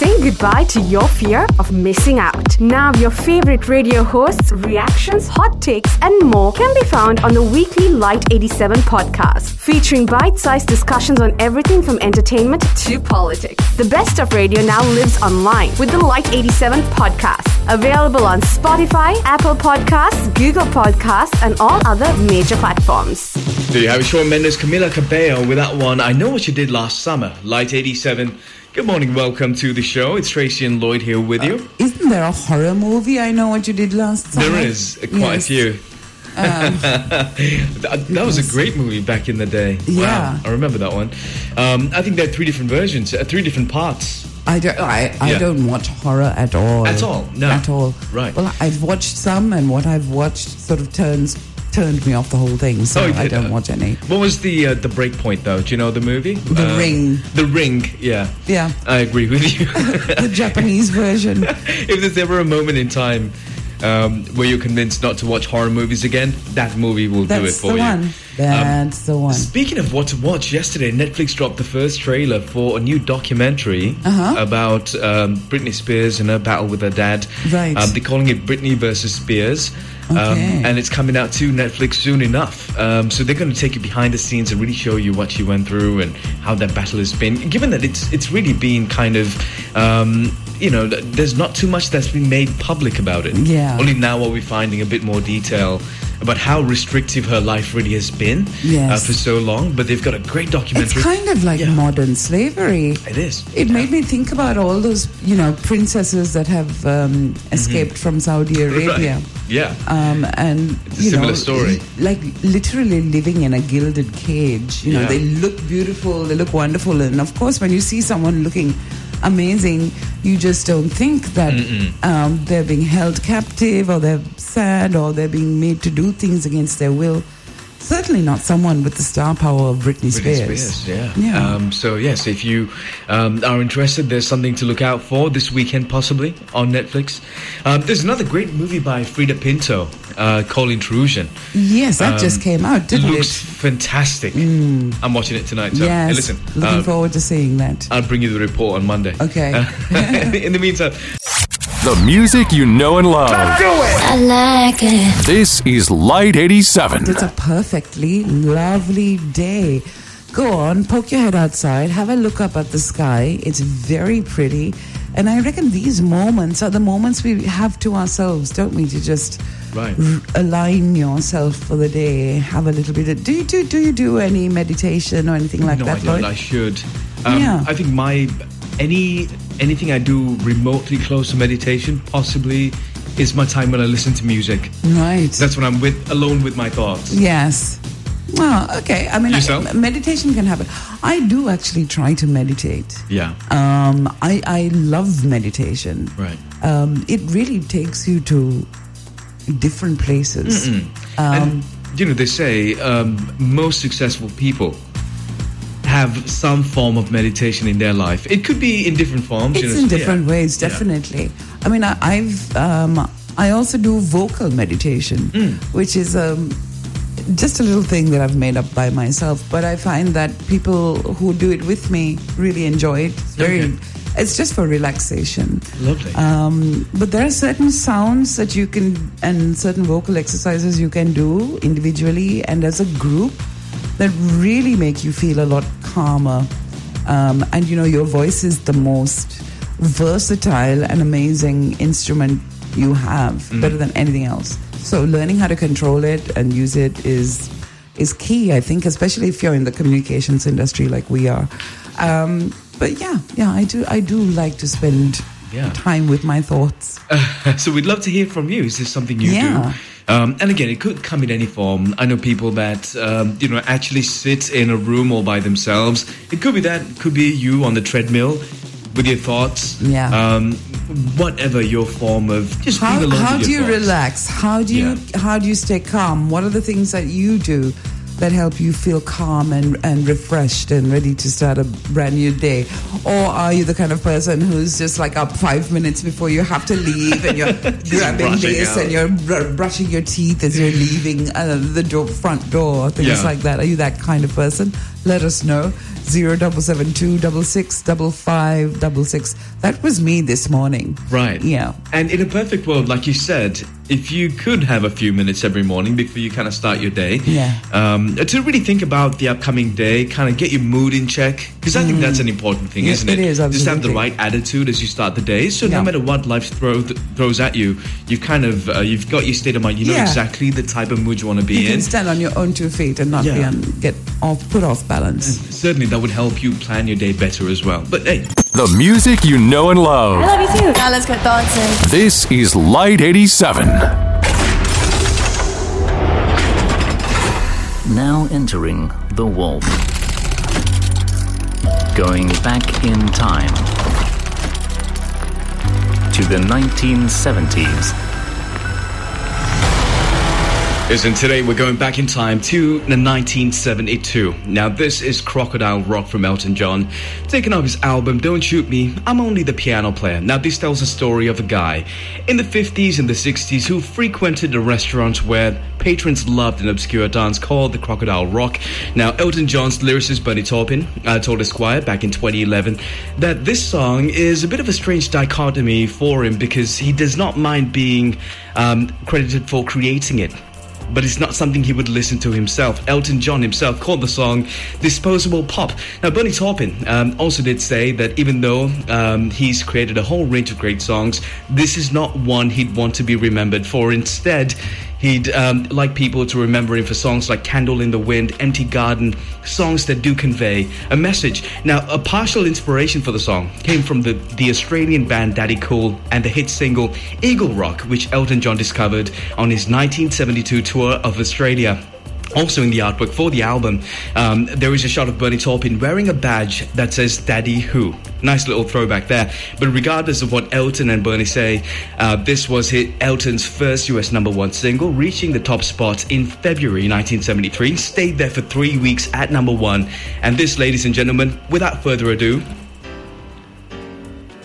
Saying goodbye to your fear of missing out. Now, your favorite radio hosts, reactions, hot takes, and more can be found on the weekly Lite 87 podcast, featuring bite sized discussions on everything from entertainment to politics. The best of radio now lives online with the Lite 87 podcast, available on Spotify, Apple Podcasts, Google Podcasts, and all other major platforms. There you have it, Shawn Mendes, Camila Cabello with that one. I know what you did last summer, Lite 87. Good morning, welcome to the show. It's Tracy and Lloyd here with you. Isn't there a horror movie? I know what you did last summer. There is uh, quite Yes. a few. that, that was a great movie back in the day. Yeah. Wow, I remember that one. Um, I think there are three different versions, uh, three different parts. I don't. I, I Yeah. don't watch horror at all. At all? No. At all. Right. Well, I've watched some, and what I've watched sort of turns turned me off the whole thing. So Oh, I don't watch any. What was the uh, the break point though? Do you know the movie? The Uh, Ring. The Ring, yeah. Yeah. I agree with you. the Japanese version. if there's ever a moment in time um, where you're convinced not to watch horror movies again, that movie will do it for the you. one. That's the one. Speaking of what to watch, yesterday Netflix dropped the first trailer for a new documentary Uh-huh. about um, Britney Spears and her battle with her dad. Right. Um, they're calling it Britney versus Spears. Um, Okay. and it's coming out to Netflix soon enough. Um, so they're going to take you behind the scenes and really show you what she went through and how that battle has been. Given that it's it's really been kind of, um, you know, there's not too much that's been made public about it. Yeah. Only now are we finding a bit more detail about how restrictive her life really has been Yes. uh, for so long. But they've got a great documentary. It's kind of like Yeah. modern slavery. It is. It made me think about all those, you know, princesses that have um, escaped from Saudi Arabia. Right. Yeah. Um, and you similar know, story. like literally living in a gilded cage. You know, Yeah. they look beautiful, they look wonderful, and of course, when you see someone looking amazing, you just don't think that um, they're being held captive, or they're sad, or they're being made to do things against their will. Certainly not someone with the star power of Britney, Britney Spears. Spears, yeah. Yeah. Um, so yes, if you um, are interested, there's something to look out for this weekend, possibly on Netflix. Um, there's another great movie by Freida Pinto uh, called Intrusion. Yes, that Um, just came out, didn't looks it? Mm. fantastic. I'm watching it tonight. So yes. hey, listen, Looking uh, forward to seeing that. I'll bring you the report on Monday. Okay. in the meantime, The music you know and love. I like it. This is Lite 87. It's a perfectly lovely day. Go on, poke your head outside, have a look up at the sky. It's very pretty. And I reckon these moments are the moments we have to ourselves, don't we? To just Right. r- align yourself for the day, have a little bit of. Do you do, do, you do any meditation or anything like no, that, I don't. Lloyd? I should. Um, Yeah. I think my any anything I do remotely close to meditation possibly is my time when I listen to music. right. That's when I'm with alone with my thoughts. Yes. Well, okay. I mean? I, meditation can happen. I do actually try to meditate. Yeah. Um, I, I love meditation. Right. Um, it really takes you to different places. Um, and you know they say um, most successful people have some form of meditation in their life. It could be in different forms. you it's know, in so- different yeah. ways, Yeah. definitely. I mean, I, I've um, I also do vocal meditation, Hmm. which is um, just a little thing that I've made up by myself. But I find that people who do it with me really enjoy it. It's very. Okay. It's just for relaxation. Lovely. Um, but there are certain sounds that you can, and certain vocal exercises you can do individually and as a group that really make you feel a lot calmer. Um, and you know, your voice is the most versatile and amazing instrument you have, better than anything else. So learning how to control it and use it is is key, I think, especially if you're in the communications industry like we are. Um, but yeah, yeah, I do. I do like to spend Yeah. time with my thoughts. so we'd love to hear from you. Is this something you Yeah. do? Um, and again, it could come in any form. I know people that um, you know actually sit in a room all by themselves. It could be that. It could be you on the treadmill with your thoughts. Yeah. Um, whatever your form of just How, how do you thoughts. relax? How do you how do you stay calm? What are the things that you do that help you feel calm and, and refreshed and ready to start a brand new day? Or are you the kind of person who's just like up five minutes before you have to leave and you're grabbing this out. and you're br- brushing your teeth as you're leaving uh, the door, front door, things Yeah. like that? Are you that kind of person? Let us know. zero double seven two double six double five double six. That was me this morning. Right. Yeah. And in a perfect world, like you said, if you could have a few minutes every morning before you kind of start your day, Yeah. um, to really think about the upcoming day, kind of get your mood in check, because I think that's an important thing, Mm. Isn't it it? is, Just have the right attitude as you start the day. So Yeah. no matter what life throw, throws at you, you've kind of uh, you've got your state of mind. You know Yeah. exactly the type of mood you want to be You in. can stand on your own two feet and not be on, get off, put off balance. Certainly, that would help you plan your day better as well. But hey, The music you know and love. I love you too. Now let's get dancing. This is Lite 87. Now entering the Vault. Going back in time to the 1970s. Listen, today we're going back in time to the 1972. Now, this is Crocodile Rock from Elton John, taking off his album Don't Shoot Me, I'm Only the Piano Player. Now, this tells the story of a guy in the 50s and the 60s who frequented a restaurant where patrons loved an obscure dance called the Crocodile Rock. Now, Elton John's lyricist Bernie Taupin uh, told Esquire back in 2011 that this song is a bit of a strange dichotomy for him because he does not mind being um, credited for creating it but it's not something he would listen to himself. Elton John himself called the song disposable pop. Now, Bernie Taupin um, also did say that even though um, he's created a whole range of great songs, this is not one he'd want to be remembered for. Instead, he'd um, like people to remember him for songs like Candle in the Wind, Empty Garden, songs that do convey a message. Now, a partial inspiration for the song came from the, the Australian band Daddy Cool and the hit single Eagle Rock, which Elton John discovered on his 1972 tour of Australia. Also in the artwork for the album, um, there is a shot of Bernie Taupin wearing a badge that says Daddy Who. Nice little throwback there. But regardless of what Elton and Bernie say, uh, this was Elton's first US number one single, reaching the top spot in February 1973. Stayed there for three weeks at number one. And this, ladies and gentlemen, without further ado,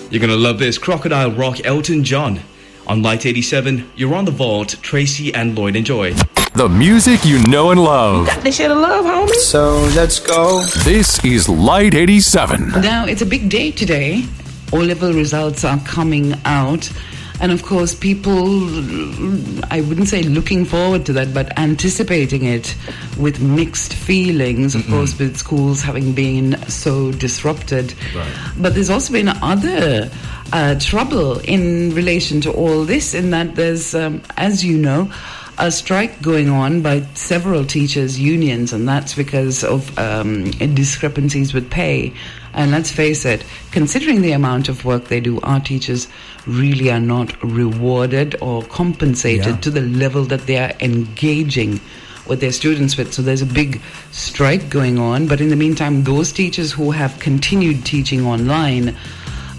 you're gonna love this Crocodile Rock Elton John. On Lite 87, you're on the vault, Tracy and Lloyd. Enjoy. The music you know and love. They shit have love, homie. So let's go. This is Lite 87. Now, it's a big day today. O level results are coming out. And of course, people, I wouldn't say looking forward to that, but anticipating it with mixed feelings, of course, with schools having been so disrupted. But there's also been other uh, trouble in relation to all this, in that there's, um, as you know, a strike going on by several teachers' unions, and that's because of um, discrepancies with pay. And let's face it, considering the amount of work they do, our teachers really are not rewarded or compensated Yeah. to the level that they are engaging with their students with. So there's a big strike going on. But in the meantime, those teachers who have continued teaching online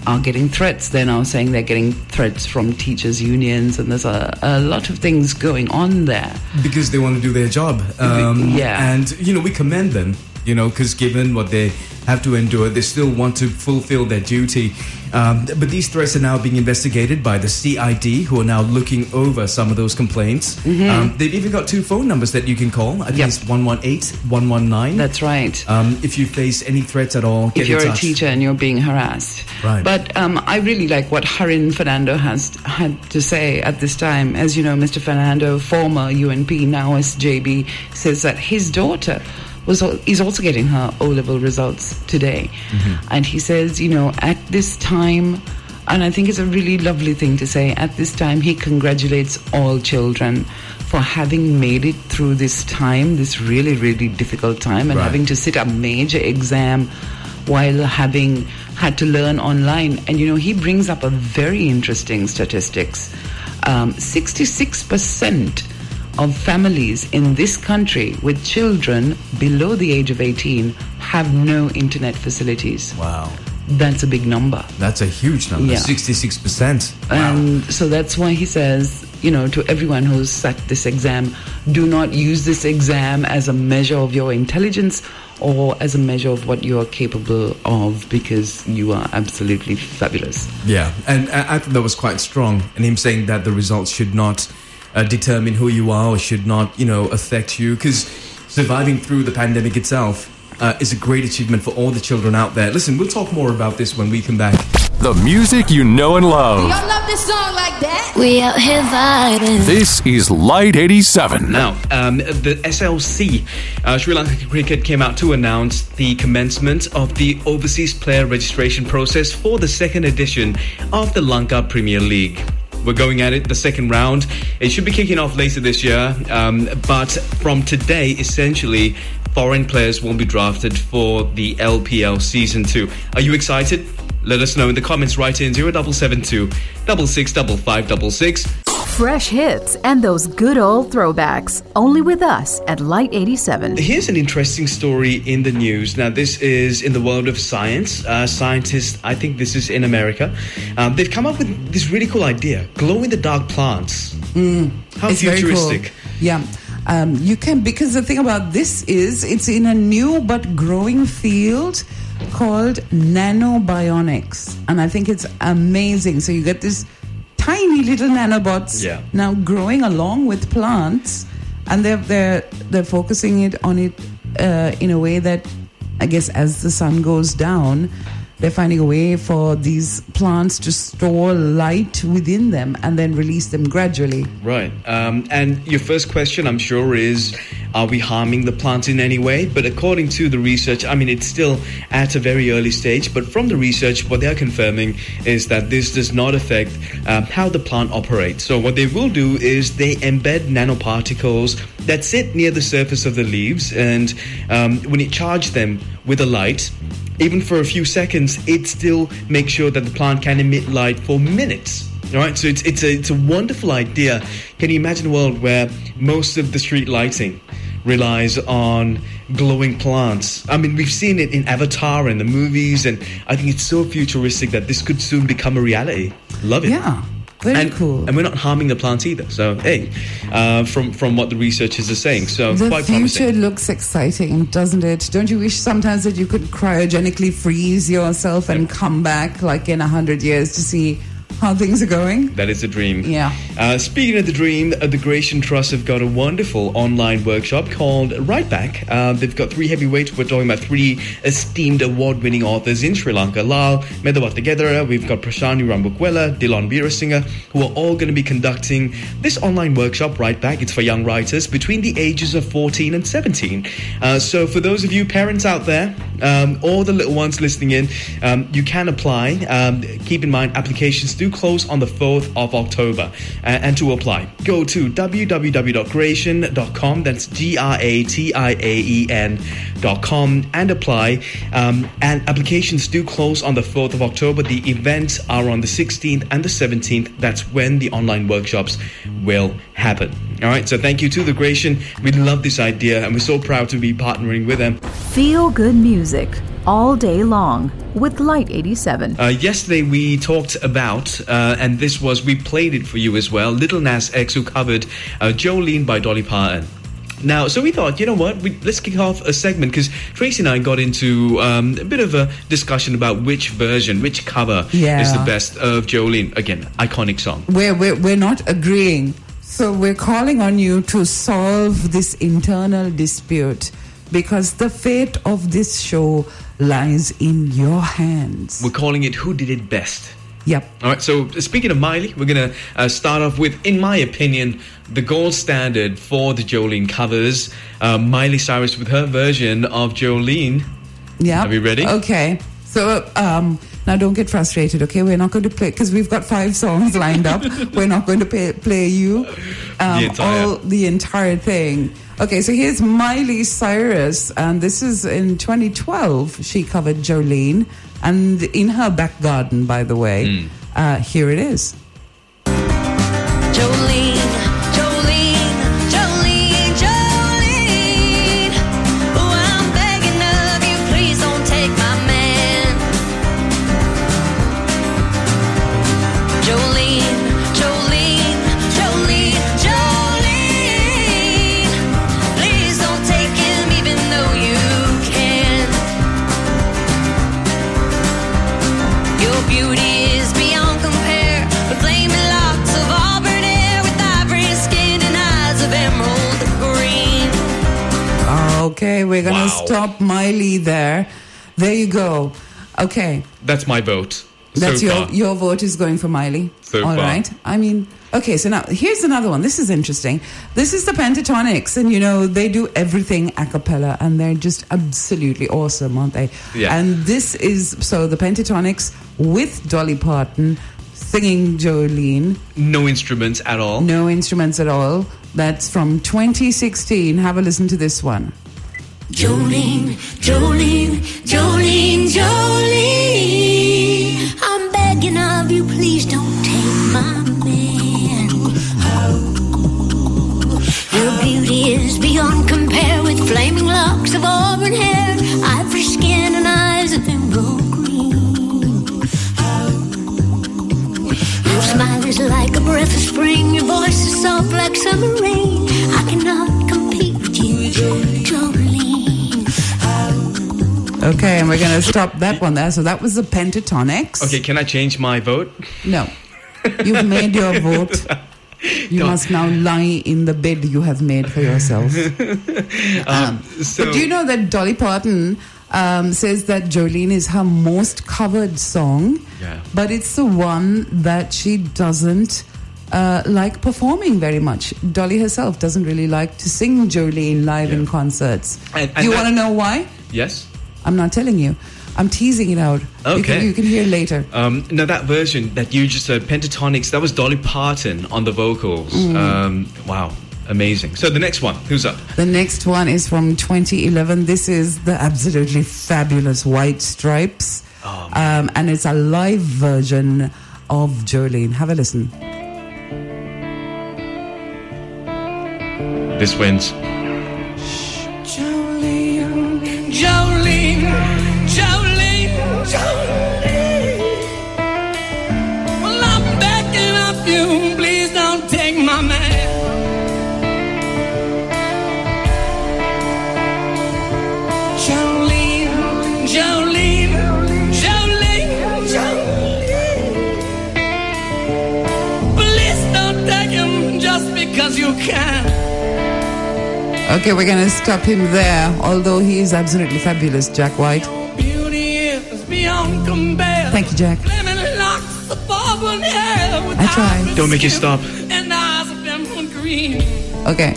are getting threats. They're now saying they're getting threats from teachers' unions, and there's a, a lot of things going on there. because they want to do their job. Um, Yeah. And, you know, we commend them, you know, because given what they have to endure, they still want to fulfill their duty. Um, but these threats are now being investigated by the CID, who are now looking over some of those complaints. Um, they've even got two phone numbers that you can call. I think Mm-hmm. Yep. it's 118 119. That's right. Um, if you face any threats at all, get if you're a teacher and you're being harassed. Right. But um, I really like what Harin Fernando has had to say at this time. As you know, Mr. Fernando, former UNP, now SJB, says that his daughter was is also getting her O level results today, Mm-hmm. and he says, you know, at this time. And I think it's a really lovely thing to say. At this time, he congratulates all children for having made it through this time, this really, really difficult time, and Right. having to sit a major exam while having had to learn online. And you know, he brings up a very interesting statistics. Um, 66% of families in this country with children below the age of 18 have no internet facilities. Wow. That's a big number. That's a huge number. Yeah. 66%. Wow. And so that's why he says, you know, to everyone who's sat this exam, do not use this exam as a measure of your intelligence or as a measure of what you are capable of because you are absolutely fabulous. Yeah, and I, I thought that was quite strong. And him saying that the results should not uh, determine who you are or should not, you know, affect you. Because surviving through the pandemic itself, uh, is a great achievement for all the children out there. Listen, we'll talk more about this when we come back. The music you know and love. Y'all love this song like that? We out here vibing. This is Lite 87. Now, um, the SLC, uh, Sri Lanka Cricket, came out to announce the commencement of the overseas player registration process for the second edition of the Lanka Premier League. We're going at it the second round. It should be kicking off later this year, um, but from today, essentially, foreign players won't be drafted for the LPL season two. Are you excited? Let us know in the comments right in 0772 665566. Fresh hits and those good old throwbacks. Only with us at Lite 87. Here's an interesting story in the news. Now, this is in the world of science. Uh, scientists, I think this is in America, um, they've come up with this really cool idea glow in the dark plants. How It's very futuristic. cool. Yeah. Um, you can because the thing about this is it's in a new but growing field called nanobionics, and I think it's amazing. So you get this tiny little nanobots Yeah. now growing along with plants, and they're they're they're focusing it on it uh, in a way that I guess as the sun goes down. They're finding a way for these plants to store light within them and then release them gradually. Right. Um, and your first question, I'm sure, is are we harming the plant in any way? But according to the research, I mean, it's still at a very early stage, but from the research, what they are confirming is that this does not affect um, how the plant operates. So, what they will do is they embed nanoparticles that sit near the surface of the leaves, and um, when you charge them with a light, even for a few seconds, it still makes sure that the plant can emit light for minutes. All right, so it's it's a it's a wonderful idea. Can you imagine a world where most of the street lighting relies on glowing plants? I mean, we've seen it in Avatar and the movies, and I think it's so futuristic that this could soon become a reality. Love it. Yeah, very and, cool. And we're not harming the plants either. So hey, uh, from from what the researchers are saying, so the quite future promising. looks exciting, doesn't it? Don't you wish sometimes that you could cryogenically freeze yourself and come back like in a hundred years to see how things are going? That is a dream. Yeah. Uh, speaking of the dream, uh, the Gratiaen Trust have got a wonderful online workshop called Right Back. Uh, they've got three heavyweights. We're talking about three esteemed award-winning authors in Sri Lanka. Lal Medawattegedara, we've got Prashani Rambukwela, Dilon Veerasinghe, who are all going to be conducting this online workshop, Right Back. It's for young writers between the ages of 14 and 17. Uh, so for those of you parents out there, um, or the little ones listening in, um, you can apply. Um, keep in mind, applications do close on the 4th of October. Uh, and to apply, go to www.gratiaen.com. That's G R A T I A E N.com and apply. Um, and applications do close on the 4th of October. The events are on the 16th and the 17th. That's when the online workshops will happen. All right, so thank you to the Gratiaen. We love this idea and we're so proud to be partnering with them. Feel good music all day long with Lite 87. Uh, yesterday we talked about, uh, and this was, we played it for you as well, Little Nas X who covered uh, Jolene by Dolly Parton. Now, so we thought, you know what, we, let's kick off a segment because Tracy and I got into um, a bit of a discussion about which version, which cover Yeah. is the best of Jolene. Again, iconic song. We're, we're, we're not agreeing. So we're calling on you to solve this internal dispute because the fate of this show lies in your hands. We're calling it Who Did It Best. Yep. All right, so speaking of Miley, we're going to uh, start off with, in my opinion, the gold standard for the Jolene covers. Uh, Miley Cyrus with her version of Jolene. Yeah. Are we ready? Okay. So um, now don't get frustrated, okay? We're not going to play because we've got five songs lined up. We're not going to play, play you um, The entire- all the entire thing. Okay, so here's Miley Cyrus, and this is in 2012. She covered Jolene, and in her back garden, by the way. Hmm. Uh, here it is. Okay, we're going to Wow. stop Miley there. There you go. Okay, That's my vote. that's so your far. your vote is going for Miley. So All far. right. I mean, okay. So now here's another one. This is interesting. This is the Pentatonix, and you know they do everything a cappella, and they're just absolutely awesome, aren't they? Yeah. And this is so the Pentatonix with Dolly Parton singing Jolene. No instruments at all. No instruments at all. That's from 2016. Have a listen to this one. Jolene, Jolene, Jolene, Jolene. I'm begging of you, please don't take my man. Your beauty is beyond compare with flaming locks of auburn hair, ivory skin, and eyes of emerald green. Your smile is like a breath of spring, your voice is soft like summer rain. I cannot compete with you, Jolene. Okay, and we're going to stop that one there. So that was the Pentatonix. Okay, can I change my vote? No. You've made your vote. You No. must now lie in the bed you have made for yourself. Um, so- but do you know that Dolly Parton um, says that Jolene is her most covered song? Yeah. But it's the one that she doesn't uh, like performing very much. Dolly herself doesn't really like to sing Jolene live in concerts. And- do you want to know why? Yes. I'm not telling you. I'm teasing it out. You can, Okay. you can hear later. Um, no, that version that you just heard, Pentatonix, that was Dolly Parton on the vocals. Mm. Um, wow, amazing. So the next one, who's up? The next one is from 2011. This is the absolutely fabulous White Stripes. Oh, um, and it's a live version of Jolene. Have a listen. This wins. You can. Okay, we're going to stop him there, although he is absolutely fabulous, Jack White. Beauty is beyond compare. Thank you, Jack. Locks of auburn hair with I tried. Don't make you stop. And eyes of green. Okay.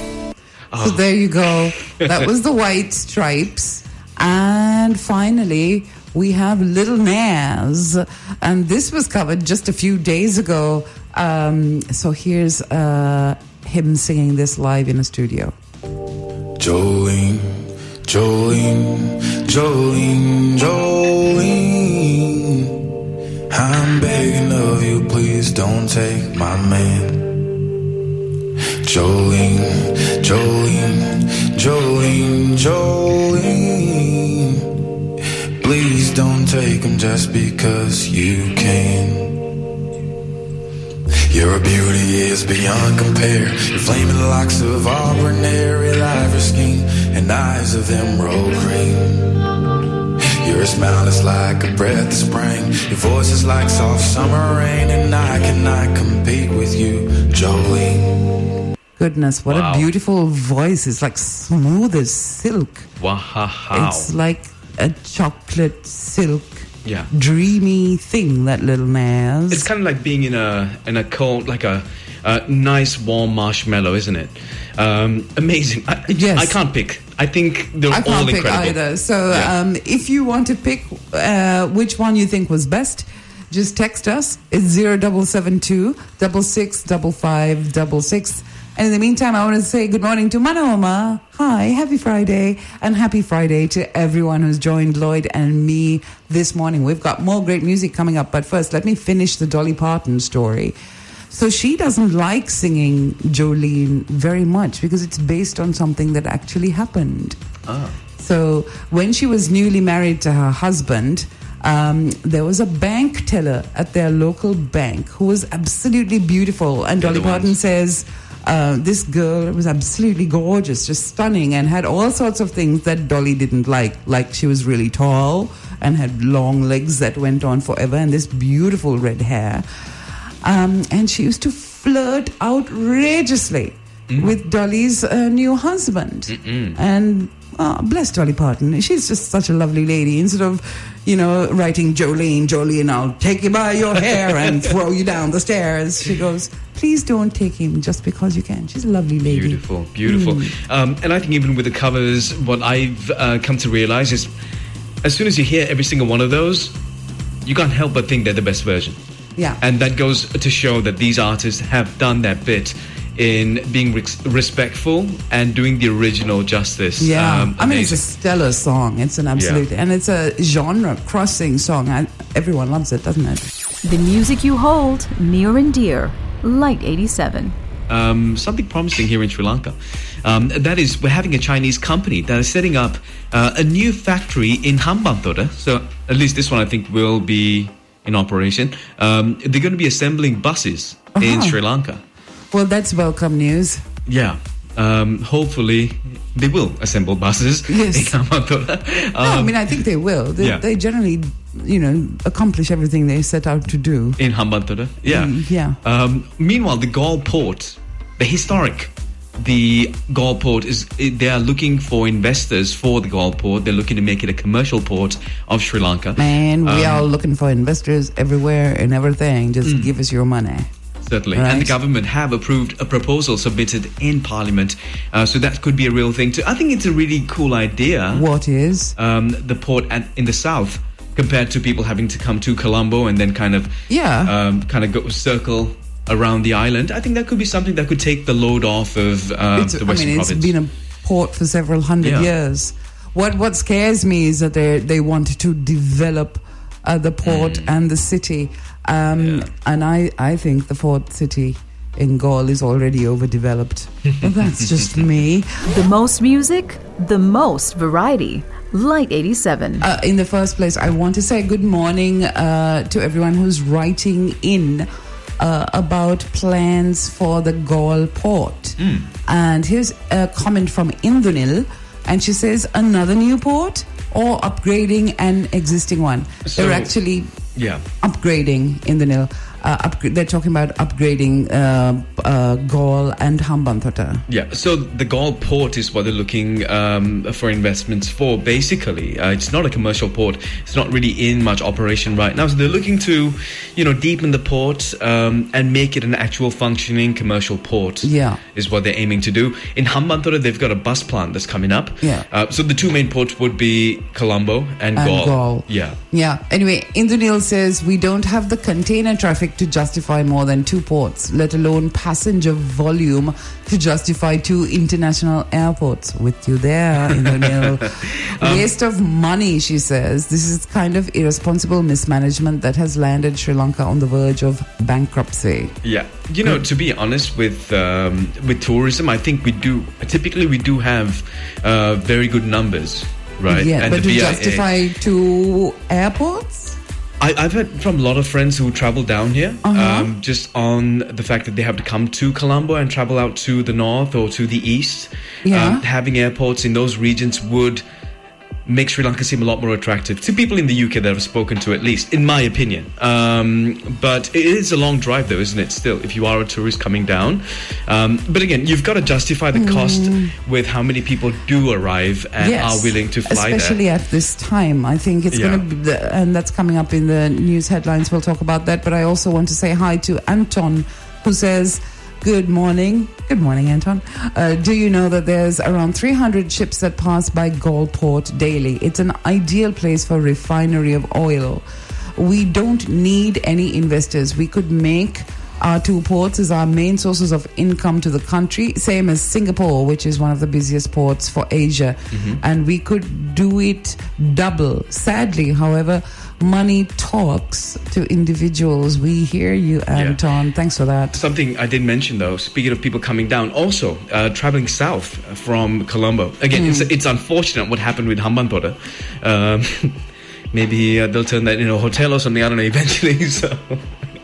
Ah. So there you go. That was the White Stripes. And finally, we have Little Nas. And this was covered just a few days ago. Um, so here's uh, him singing this live in a studio. Jolene, Jolene, Jolene, Jolene. I'm begging of you, please don't take my man. Jolene, Jolene, Jolene, Jolene. Please don't take him just because you can. Your beauty is beyond compare. Your flaming locks of auburn hair, with ivory skin, and eyes of emerald green. Your smile is like a breath of spring. Your voice is like soft summer rain, and I cannot compete with you, Jolene. Goodness, what Wow. a beautiful voice. It's like smooth as silk. Wow. It's like a chocolate silk, Yeah. dreamy thing, that Little Nas. It's kind of like being in a in a cold, like a, a nice warm marshmallow, isn't it? Um, amazing. I, Yes. I can't pick. I think they're I all can't pick incredible. either. So, Yeah. um, if you want to pick uh, which one you think was best, just text us. It's zero double seven two double six double five double six. And in the meantime, I want to say good morning to Manoma. Hi, happy Friday, and happy Friday to everyone who's joined Lloyd and me this morning. We've got more great music coming up, but first, let me finish the Dolly Parton story. So she doesn't like singing Jolene very much because it's based on something that actually happened. Oh. So when she was newly married to her husband, um, there was a bank teller at their local bank who was absolutely beautiful. And Dolly. Parton says uh, this girl was absolutely gorgeous, just stunning, and had all sorts of things that Dolly didn't like. Like she was really tall and had long legs that went on forever, and this beautiful red hair. Um, and she used to flirt outrageously with Dolly's uh, new husband. And oh, bless Dolly Parton. She's just such a lovely lady. Instead of, you know, writing Jolene, Jolene, I'll take you by your hair and throw you down the stairs. She goes, please don't take him just because you can. She's a lovely lady. Beautiful, beautiful. Mm. Um, and I think even with the covers, what I've uh, come to realize is, as soon as you hear every single one of those, you can't help but think they're the best version. Yeah. And that goes to show that these artists have done their bit in being res- respectful and doing the original justice. Yeah, Um, I mean it's a stellar song. It's an absolute, and it's a genre-crossing song. I, everyone loves it, doesn't it? The music you hold near and dear. Lite 87. um, something promising here in Sri Lanka. Um, that is, we're having a Chinese company that is setting up uh, a new factory in Hambantota. So at least this one, I think, will be in operation. Um, they're going to be assembling buses in Uh-huh. Sri Lanka. Well, that's welcome news. Yeah. Um, hopefully, they will assemble buses Yes. in Hambantota. no, I Um, mean I think they will. They, yeah. they generally, you know, accomplish everything they set out to do. in Hambantota. Yeah. Mm, yeah. Um, meanwhile, the Galle port, the historic, the Galle port is they are looking for investors for the Galle port. They're looking to make it a commercial port of Sri Lanka. Man, we Um, are looking for investors everywhere and everything. Just give us your money. Certainly. And the government have approved a proposal submitted in Parliament. Uh, so that could be a real thing too. I think it's a really cool idea. What is? Um, the port at, in the south compared to people having to come to Colombo and then kind of Yeah. um, kind of go circle around the island. I think that could be something that could take the load off of um, It's, the I Western mean, it's province. been a port for several hundred Yeah. years. What what scares me is that they they want to develop uh, the port Mm. and the city, um, and I I think the fourth city in Galle is already overdeveloped. That's just me. The most music, the most variety. Lite 87. Uh, in the first place, I want to say good morning uh, to everyone who's writing in uh, about plans for the Galle port. And here's a comment from Indunil, and she says another new port or upgrading an existing one. So- They're actually yeah. upgrading Indunil. Uh, upgra- they're talking about upgrading uh, uh, Galle and Hambantota. Yeah, so the Galle port is what they're looking um, for investments for. Basically, uh, it's not a commercial port. It's not really in much operation right now. So they're looking to, you know, deepen the port um, and make it an actual functioning commercial port. Yeah. is what they're aiming to do. In Hambantota, they've got a bus plant that's coming up. Yeah. Uh, so the two main ports would be Colombo and, And Galle. Galle. Yeah. Yeah. Anyway, Indunil says we don't have the container traffic to justify more than two ports, let alone passenger volume to justify two international airports. With you there, Indunil. Waste of money, she says. This is kind of irresponsible mismanagement that has landed Sri Lanka on the verge of bankruptcy. Yeah, you know, to be honest, with um, with tourism, I think we do typically we do have uh, very good numbers, right? Yeah, And but to BIA justify two airports? I, I've heard from a lot of friends who travel down here, Uh-huh. um, just on the fact that they have to come to Colombo and travel out to the north or to the east. Yeah. Um, having airports in those regions would make Sri Lanka seem a lot more attractive to people in the UK that I've spoken to, at least, in my opinion. Um, but it is a long drive, though, isn't it? Still, if you are a tourist coming down. Um, but again, you've got to justify the cost with how many people do arrive and Yes, are willing to fly especially there. at this time. I think it's Yeah. going to be, and that's coming up in the news headlines. We'll talk about that. But I also want to say hi to Anton, who says, Good morning. Good morning, Anton. Uh, do you know that there's around 300 ships that pass by Galle Port daily? It's an ideal place for refinery of oil. We don't need any investors. We could make our two ports as our main sources of income to the country, same as Singapore, which is one of the busiest ports for Asia. And we could do it double. Sadly, however, money talks to individuals. We hear you, Anton. Thanks for that. Something I did mention though, speaking of people coming down, also uh, traveling south from Colombo. Again, it's, it's unfortunate what happened with Hambantota. Um, maybe uh, they'll turn that into a hotel or something. I don't know. Eventually, so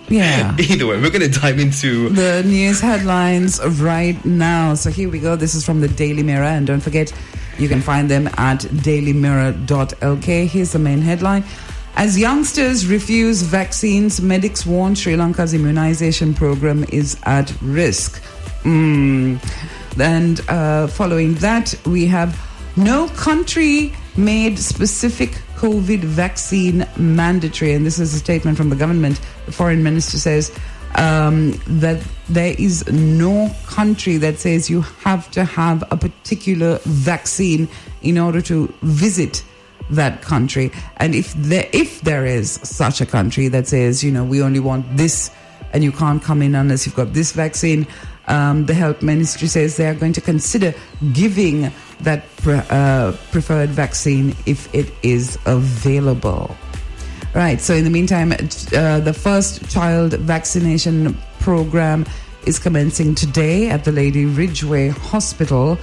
Yeah. either way, we're going to dive into. the news headlines right now. So here we go. This is from the Daily Mirror. And don't forget, you can find them at dailymirror.lk. Here's the main headline. As youngsters refuse vaccines, medics warn Sri Lanka's immunization program is at risk. Mm. And uh, following that, we have No country made specific COVID vaccine mandatory. And this is a statement from the government. The foreign minister says um, that there is no country that says you have to have a particular vaccine in order to visit that country. And if there, if there is such a country that says, you know, we only want this and you can't come in unless you've got this vaccine, um, the health ministry says they are going to consider giving that pre- uh, preferred vaccine if it is available. Right. So in the meantime, uh, the first child vaccination program is commencing today at the Lady Ridgeway Hospital.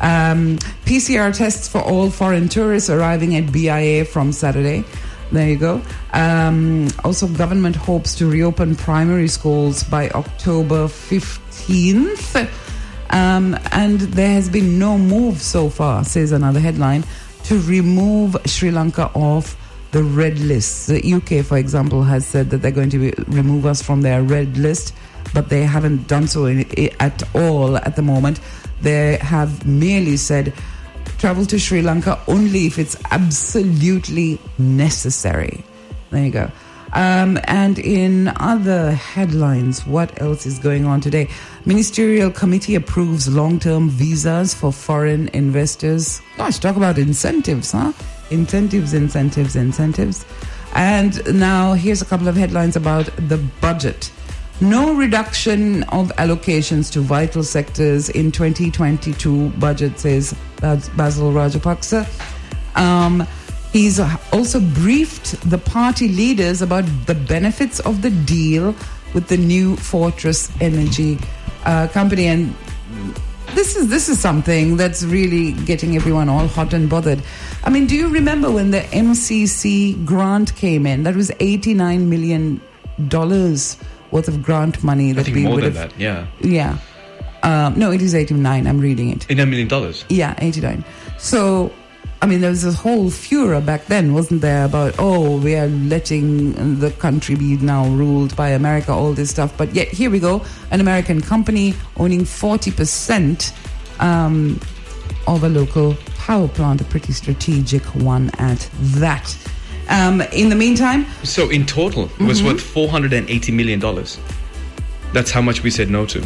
Um, PCR tests for all foreign tourists arriving at BIA from Saturday. There you go. Um, also, government hopes to reopen primary schools by October 15th. Um, and there has been no move so far, says another headline, to remove Sri Lanka off the red list. The UK, for example, has said that they're going to be, remove us from their red list, but they haven't done so in, at all at the moment. They have merely said travel to Sri Lanka only if it's absolutely necessary. There you go. Um, and in other headlines, what else is going on today? Ministerial committee approves long-term visas for foreign investors. Gosh, talk about incentives, huh? Incentives, incentives, incentives. And now here's a couple of headlines about the budget. No reduction of allocations to vital sectors in 2022 budget, says Basil Rajapaksa. Um, he's also briefed the party leaders about the benefits of the deal with the new Fortress Energy uh, company, and this is this is something that's really getting everyone all hot and bothered. I mean, do you remember when the MCC grant came in? That was 89 million dollars worth of grant money that we would have. that. Yeah, Yeah. Um, no, it is 89. I'm reading it. in a million dollars. Yeah, 89. So, I mean, there was a whole furor back then, wasn't there, about, oh, we are letting the country be now ruled by America, all this stuff. But yet, here we go an American company owning 40% um, of a local power plant, a pretty strategic one at that. Um, in the meantime, So in total, it was Mhm. worth four hundred and eighty million dollars. That's how much we said no to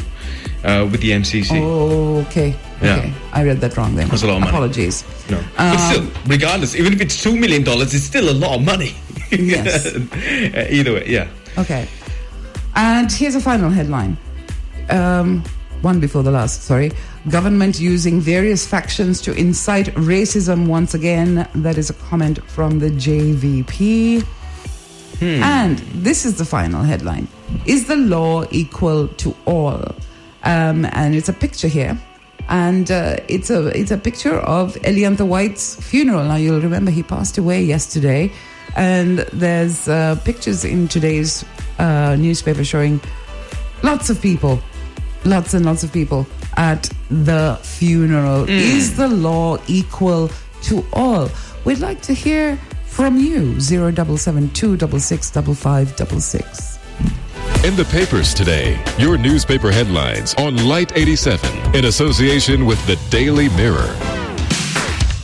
uh, with the MCC. oh, okay. Yeah. Okay. I read that wrong then. That's a lot of money. Apologies. No, but Um, still, regardless, even if it's two million dollars, it's still a lot of money. Yes. Uh, Either way, yeah. Okay. And here's a final headline. Um, one before the last, sorry. Government using various factions to incite racism once again. That is a comment from the JVP. And this is the final headline Is the law equal to all? Um, and it's a picture here. And uh, it's a it's a picture of Eliantha White's funeral. Now you'll remember he passed away yesterday, and there's uh, pictures in today's uh, newspaper showing lots of people, lots and lots of people at the funeral. Mm. Is the law equal to all? We'd like to hear from you. Zero double seven two double six double five double six. In the papers today, your newspaper headlines on Lite 87 in association with the Daily Mirror.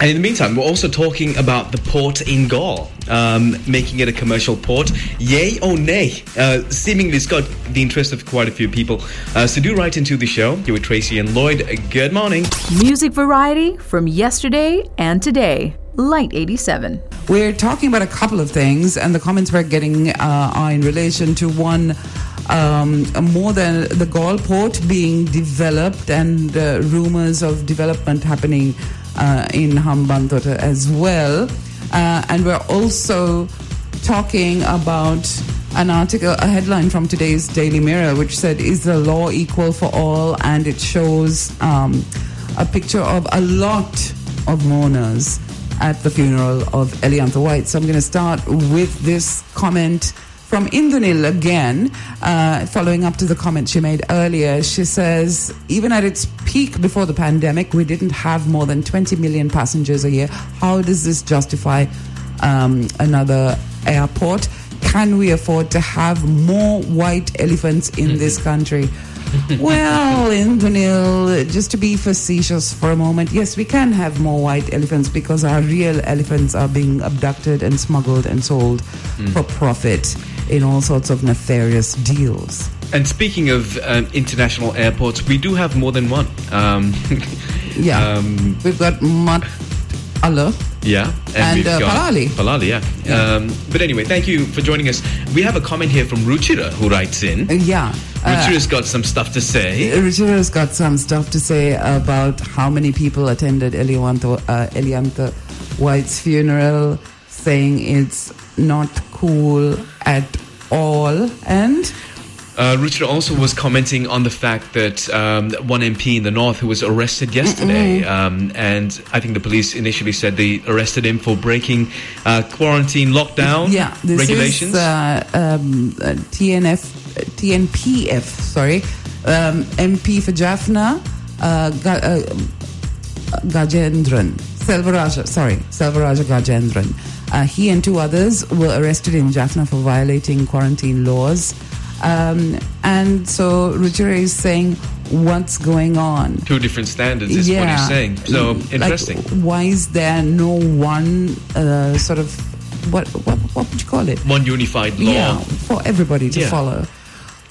And in the meantime, we're also talking about the port in Galle, um, making it a commercial port. Yay or nay? Uh, seemingly, it's got the interest of quite a few people. Uh, so do write into the show. You're with Tracy and Lloyd. Good morning. Music variety from yesterday and today. Lite 87. We're talking about a couple of things, and the comments we're getting uh, are in relation to one. Um, more than the Galle port being developed and uh, rumors of development happening uh, in Hambantota as well. Uh, and we're also talking about an article, a headline from today's Daily Mirror, which said, Is the law equal for all? And it shows um, a picture of a lot of mourners at the funeral of Eliantha White. So I'm going to start with this comment from Indunil again, uh, following up to the comment she made earlier. She says, even at its peak before the pandemic, we didn't have more than 20 million passengers a year. How does this justify um, another airport? Can we afford to have more white elephants in this country? well, Indranil, just to be facetious for a moment, yes, we can have more white elephants because our real elephants are being abducted and smuggled and sold for profit in all sorts of nefarious deals. And speaking of um, international airports, we do have more than one. Um, Yeah. um, We've got Mat Allah. yeah. And, we've uh, Palali. Palali, yeah. Um, but anyway, thank you for joining us. We have a comment here from Ruchira who writes in. Uh, Yeah. Uh, Ruchira's got some stuff to say. Ruchira's got some stuff to say about how many people attended Elianta, uh, Elianta White's funeral, saying it's not cool at all. And Uh, Ruchira also was commenting on the fact that um, one MP in the north who was arrested yesterday, um, and I think the police initially said they arrested him for breaking uh, quarantine lockdown yeah, this regulations. is uh, um, uh, TNF, uh, TNPF, sorry, um, MP for Jaffna, uh, Gajendran, Selvaraja, sorry, Selvaraja Gajendran. Uh, he and two others were arrested in Jaffna for violating quarantine laws. Um, and so Ruchira is saying, what's going on? Two different standards is what he's saying. So Like, interesting. why is there no one uh, sort of, what, what, what would you call it? one unified law. Yeah, for everybody to Yeah. follow.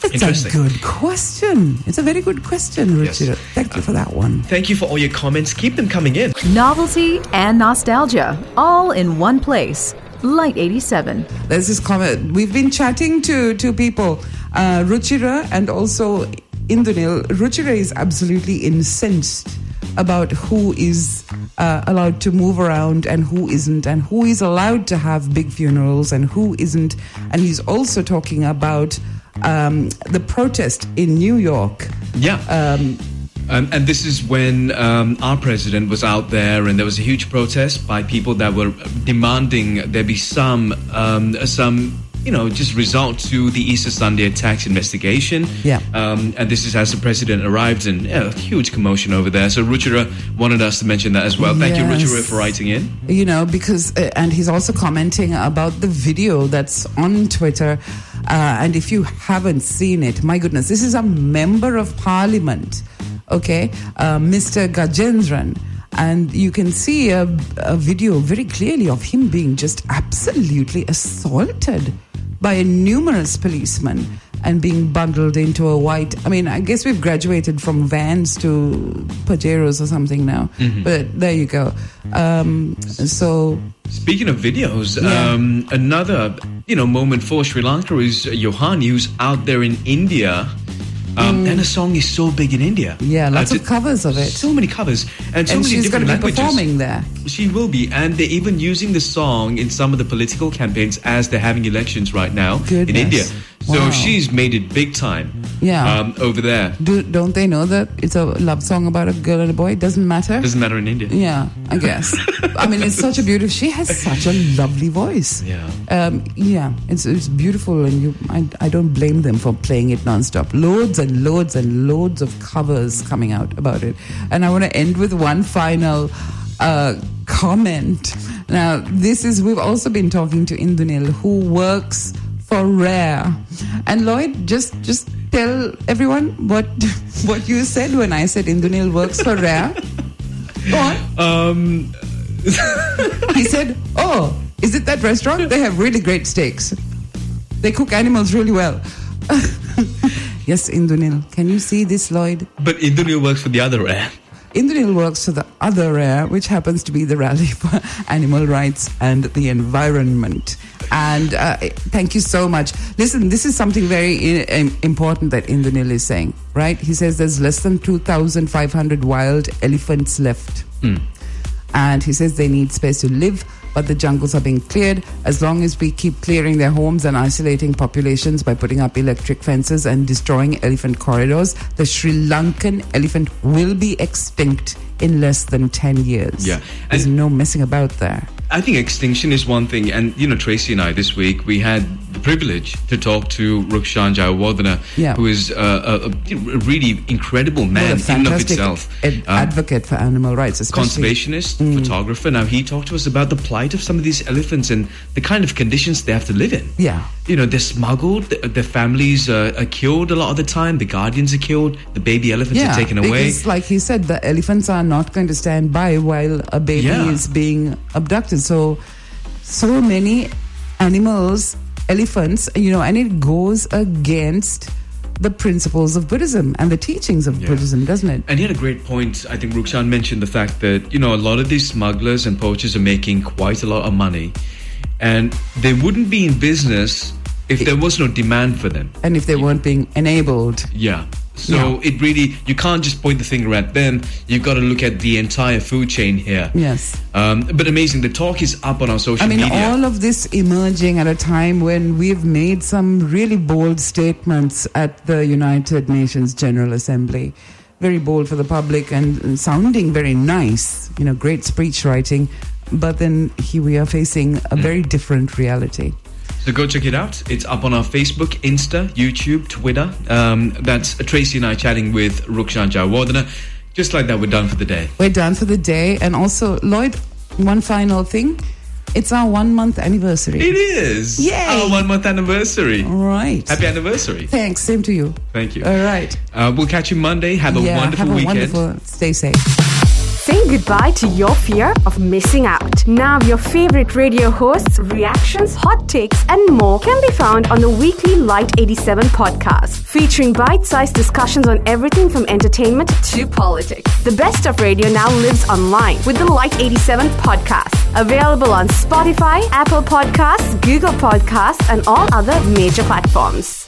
It's a good question. It's a very good question, Richard. Thank you for that one. Thank you for all your comments. Keep them coming in. Novelty and nostalgia, all in one place. Lite 87. There's this comment. We've been chatting to to people, uh, Ruchira and also Indunil. Ruchira is absolutely incensed about who is uh, allowed to move around and who isn't, and who is allowed to have big funerals and who isn't. And he's also talking about um, the protest in New York. Yeah. Um, and this is when um, our president was out there, and there was a huge protest by people that were demanding there be some, um, some, you know, just result to the Easter Sunday attacks investigation. Yeah. Um, and this is as the president arrived, and yeah, a huge commotion over there. So Ruchira wanted us to mention that as well. Thank you, Yes. Ruchira, for writing in. you know because uh, and he's also commenting about the video that's on twitter uh, and if you haven't seen it my goodness this is a member of parliament okay? Uh, mr gajendran. And you can see a, a video very clearly of him being just absolutely assaulted by numerous policemen and being bundled into a white. I mean, I guess we've graduated from vans to Pajeros or something now. But there you go. Um, so Speaking of videos, Yeah. um, another you know moment for Sri Lanka is Yohani, who's out there in India. Um, And the song is so big in India. Mm. yeah, lots Uh, of covers of it. So many covers and so and many she's going different to be languages. performing there. She will be, and they're even using the song in some of the political campaigns as they're having elections right now in Goodness. India. So Wow. she's made it big time. Yeah. Um, over there. Do, don't they know that it's a love song about a girl and a boy? It doesn't matter. Doesn't matter in India. Yeah, I guess. I mean, it's such a beautiful. She has such a lovely voice. Yeah. Um, yeah, it's it's beautiful, and you, I, I don't blame them for playing it nonstop. Loads and loads and loads of covers coming out about it, and I want to end with one final uh, comment. Now, this is we've also been talking to Indunil, who works for Rare, and Lloyd, just just tell everyone what what you said when I said Indunil works for Rare. Go on. Um, He said, "Oh, is it that restaurant? They have really great steaks. They cook animals really well." yes, Indunil. Can you see this, Lloyd? but Indunil works for the other air. Indunil works for the other rare, which happens to be the Rally for Animal Rights and the Environment. And uh, thank you so much. Listen, this is something very important that Indunil is saying, right? He says there's less than 2,500 wild elephants left. And he says they need space to live, but the jungles are being cleared. As long as we keep clearing their homes and isolating populations by putting up electric fences and destroying elephant corridors, the Sri Lankan elephant will be extinct in less than 10 years. Yeah. There's no messing about there. I think extinction is one thing, and you know, Tracy and I this week we had the privilege to talk to Rukshan Jayawardena, Yeah. who is uh, a, a really incredible man a in of itself. ad- Um, advocate for animal rights, especially. conservationist, photographer. Now he talked to us about the plight of some of these elephants and the kind of conditions they have to live in. Yeah. You know, they're smuggled. th- Their families uh, are killed a lot of the time. The guardians are killed. The baby elephants are taken away. Because, like he said, the elephants are not going to stand by while a baby Yeah. is being abducted. So, so many animals, elephants, you know, and it goes against the principles of Buddhism and the teachings of Buddhism, doesn't it? And he had a great point. I think Rukshan mentioned the fact that, you know, a lot of these smugglers and poachers are making quite a lot of money. And they wouldn't be in business if there was no demand for them. And if they weren't being enabled. Yeah. So it really, you can't just point the finger at them. You've got to look at the entire food chain here. Yes. Um, but amazing. The talk is up on our social I mean, media. all of this emerging at a time when we've made some really bold statements at the United Nations General Assembly. Very bold for the public and and sounding very nice, you know, great speech writing. But then here we are facing a very different reality. So go check it out. It's up on our Facebook, Insta, YouTube, Twitter. Um, that's Tracy and I chatting with Rukshan Jayawardena. Just like that, we're done for the day. We're done for the day. And also, Lloyd, one final thing. It's our one month anniversary. It is. Yay. Our one month anniversary. All right. Happy anniversary. Thanks. Same to you. Thank you. All right. Uh, we'll catch you Monday. Have a yeah, wonderful have a weekend. wonderful. Stay safe. Say goodbye to your fear of missing out. Now, your favorite radio hosts, reactions, hot takes, and more can be found on the weekly Lite 87 podcast, featuring bite sized discussions on everything from entertainment to politics. The best of radio now lives online with the Lite 87 podcast, available on Spotify, Apple Podcasts, Google Podcasts, and all other major platforms.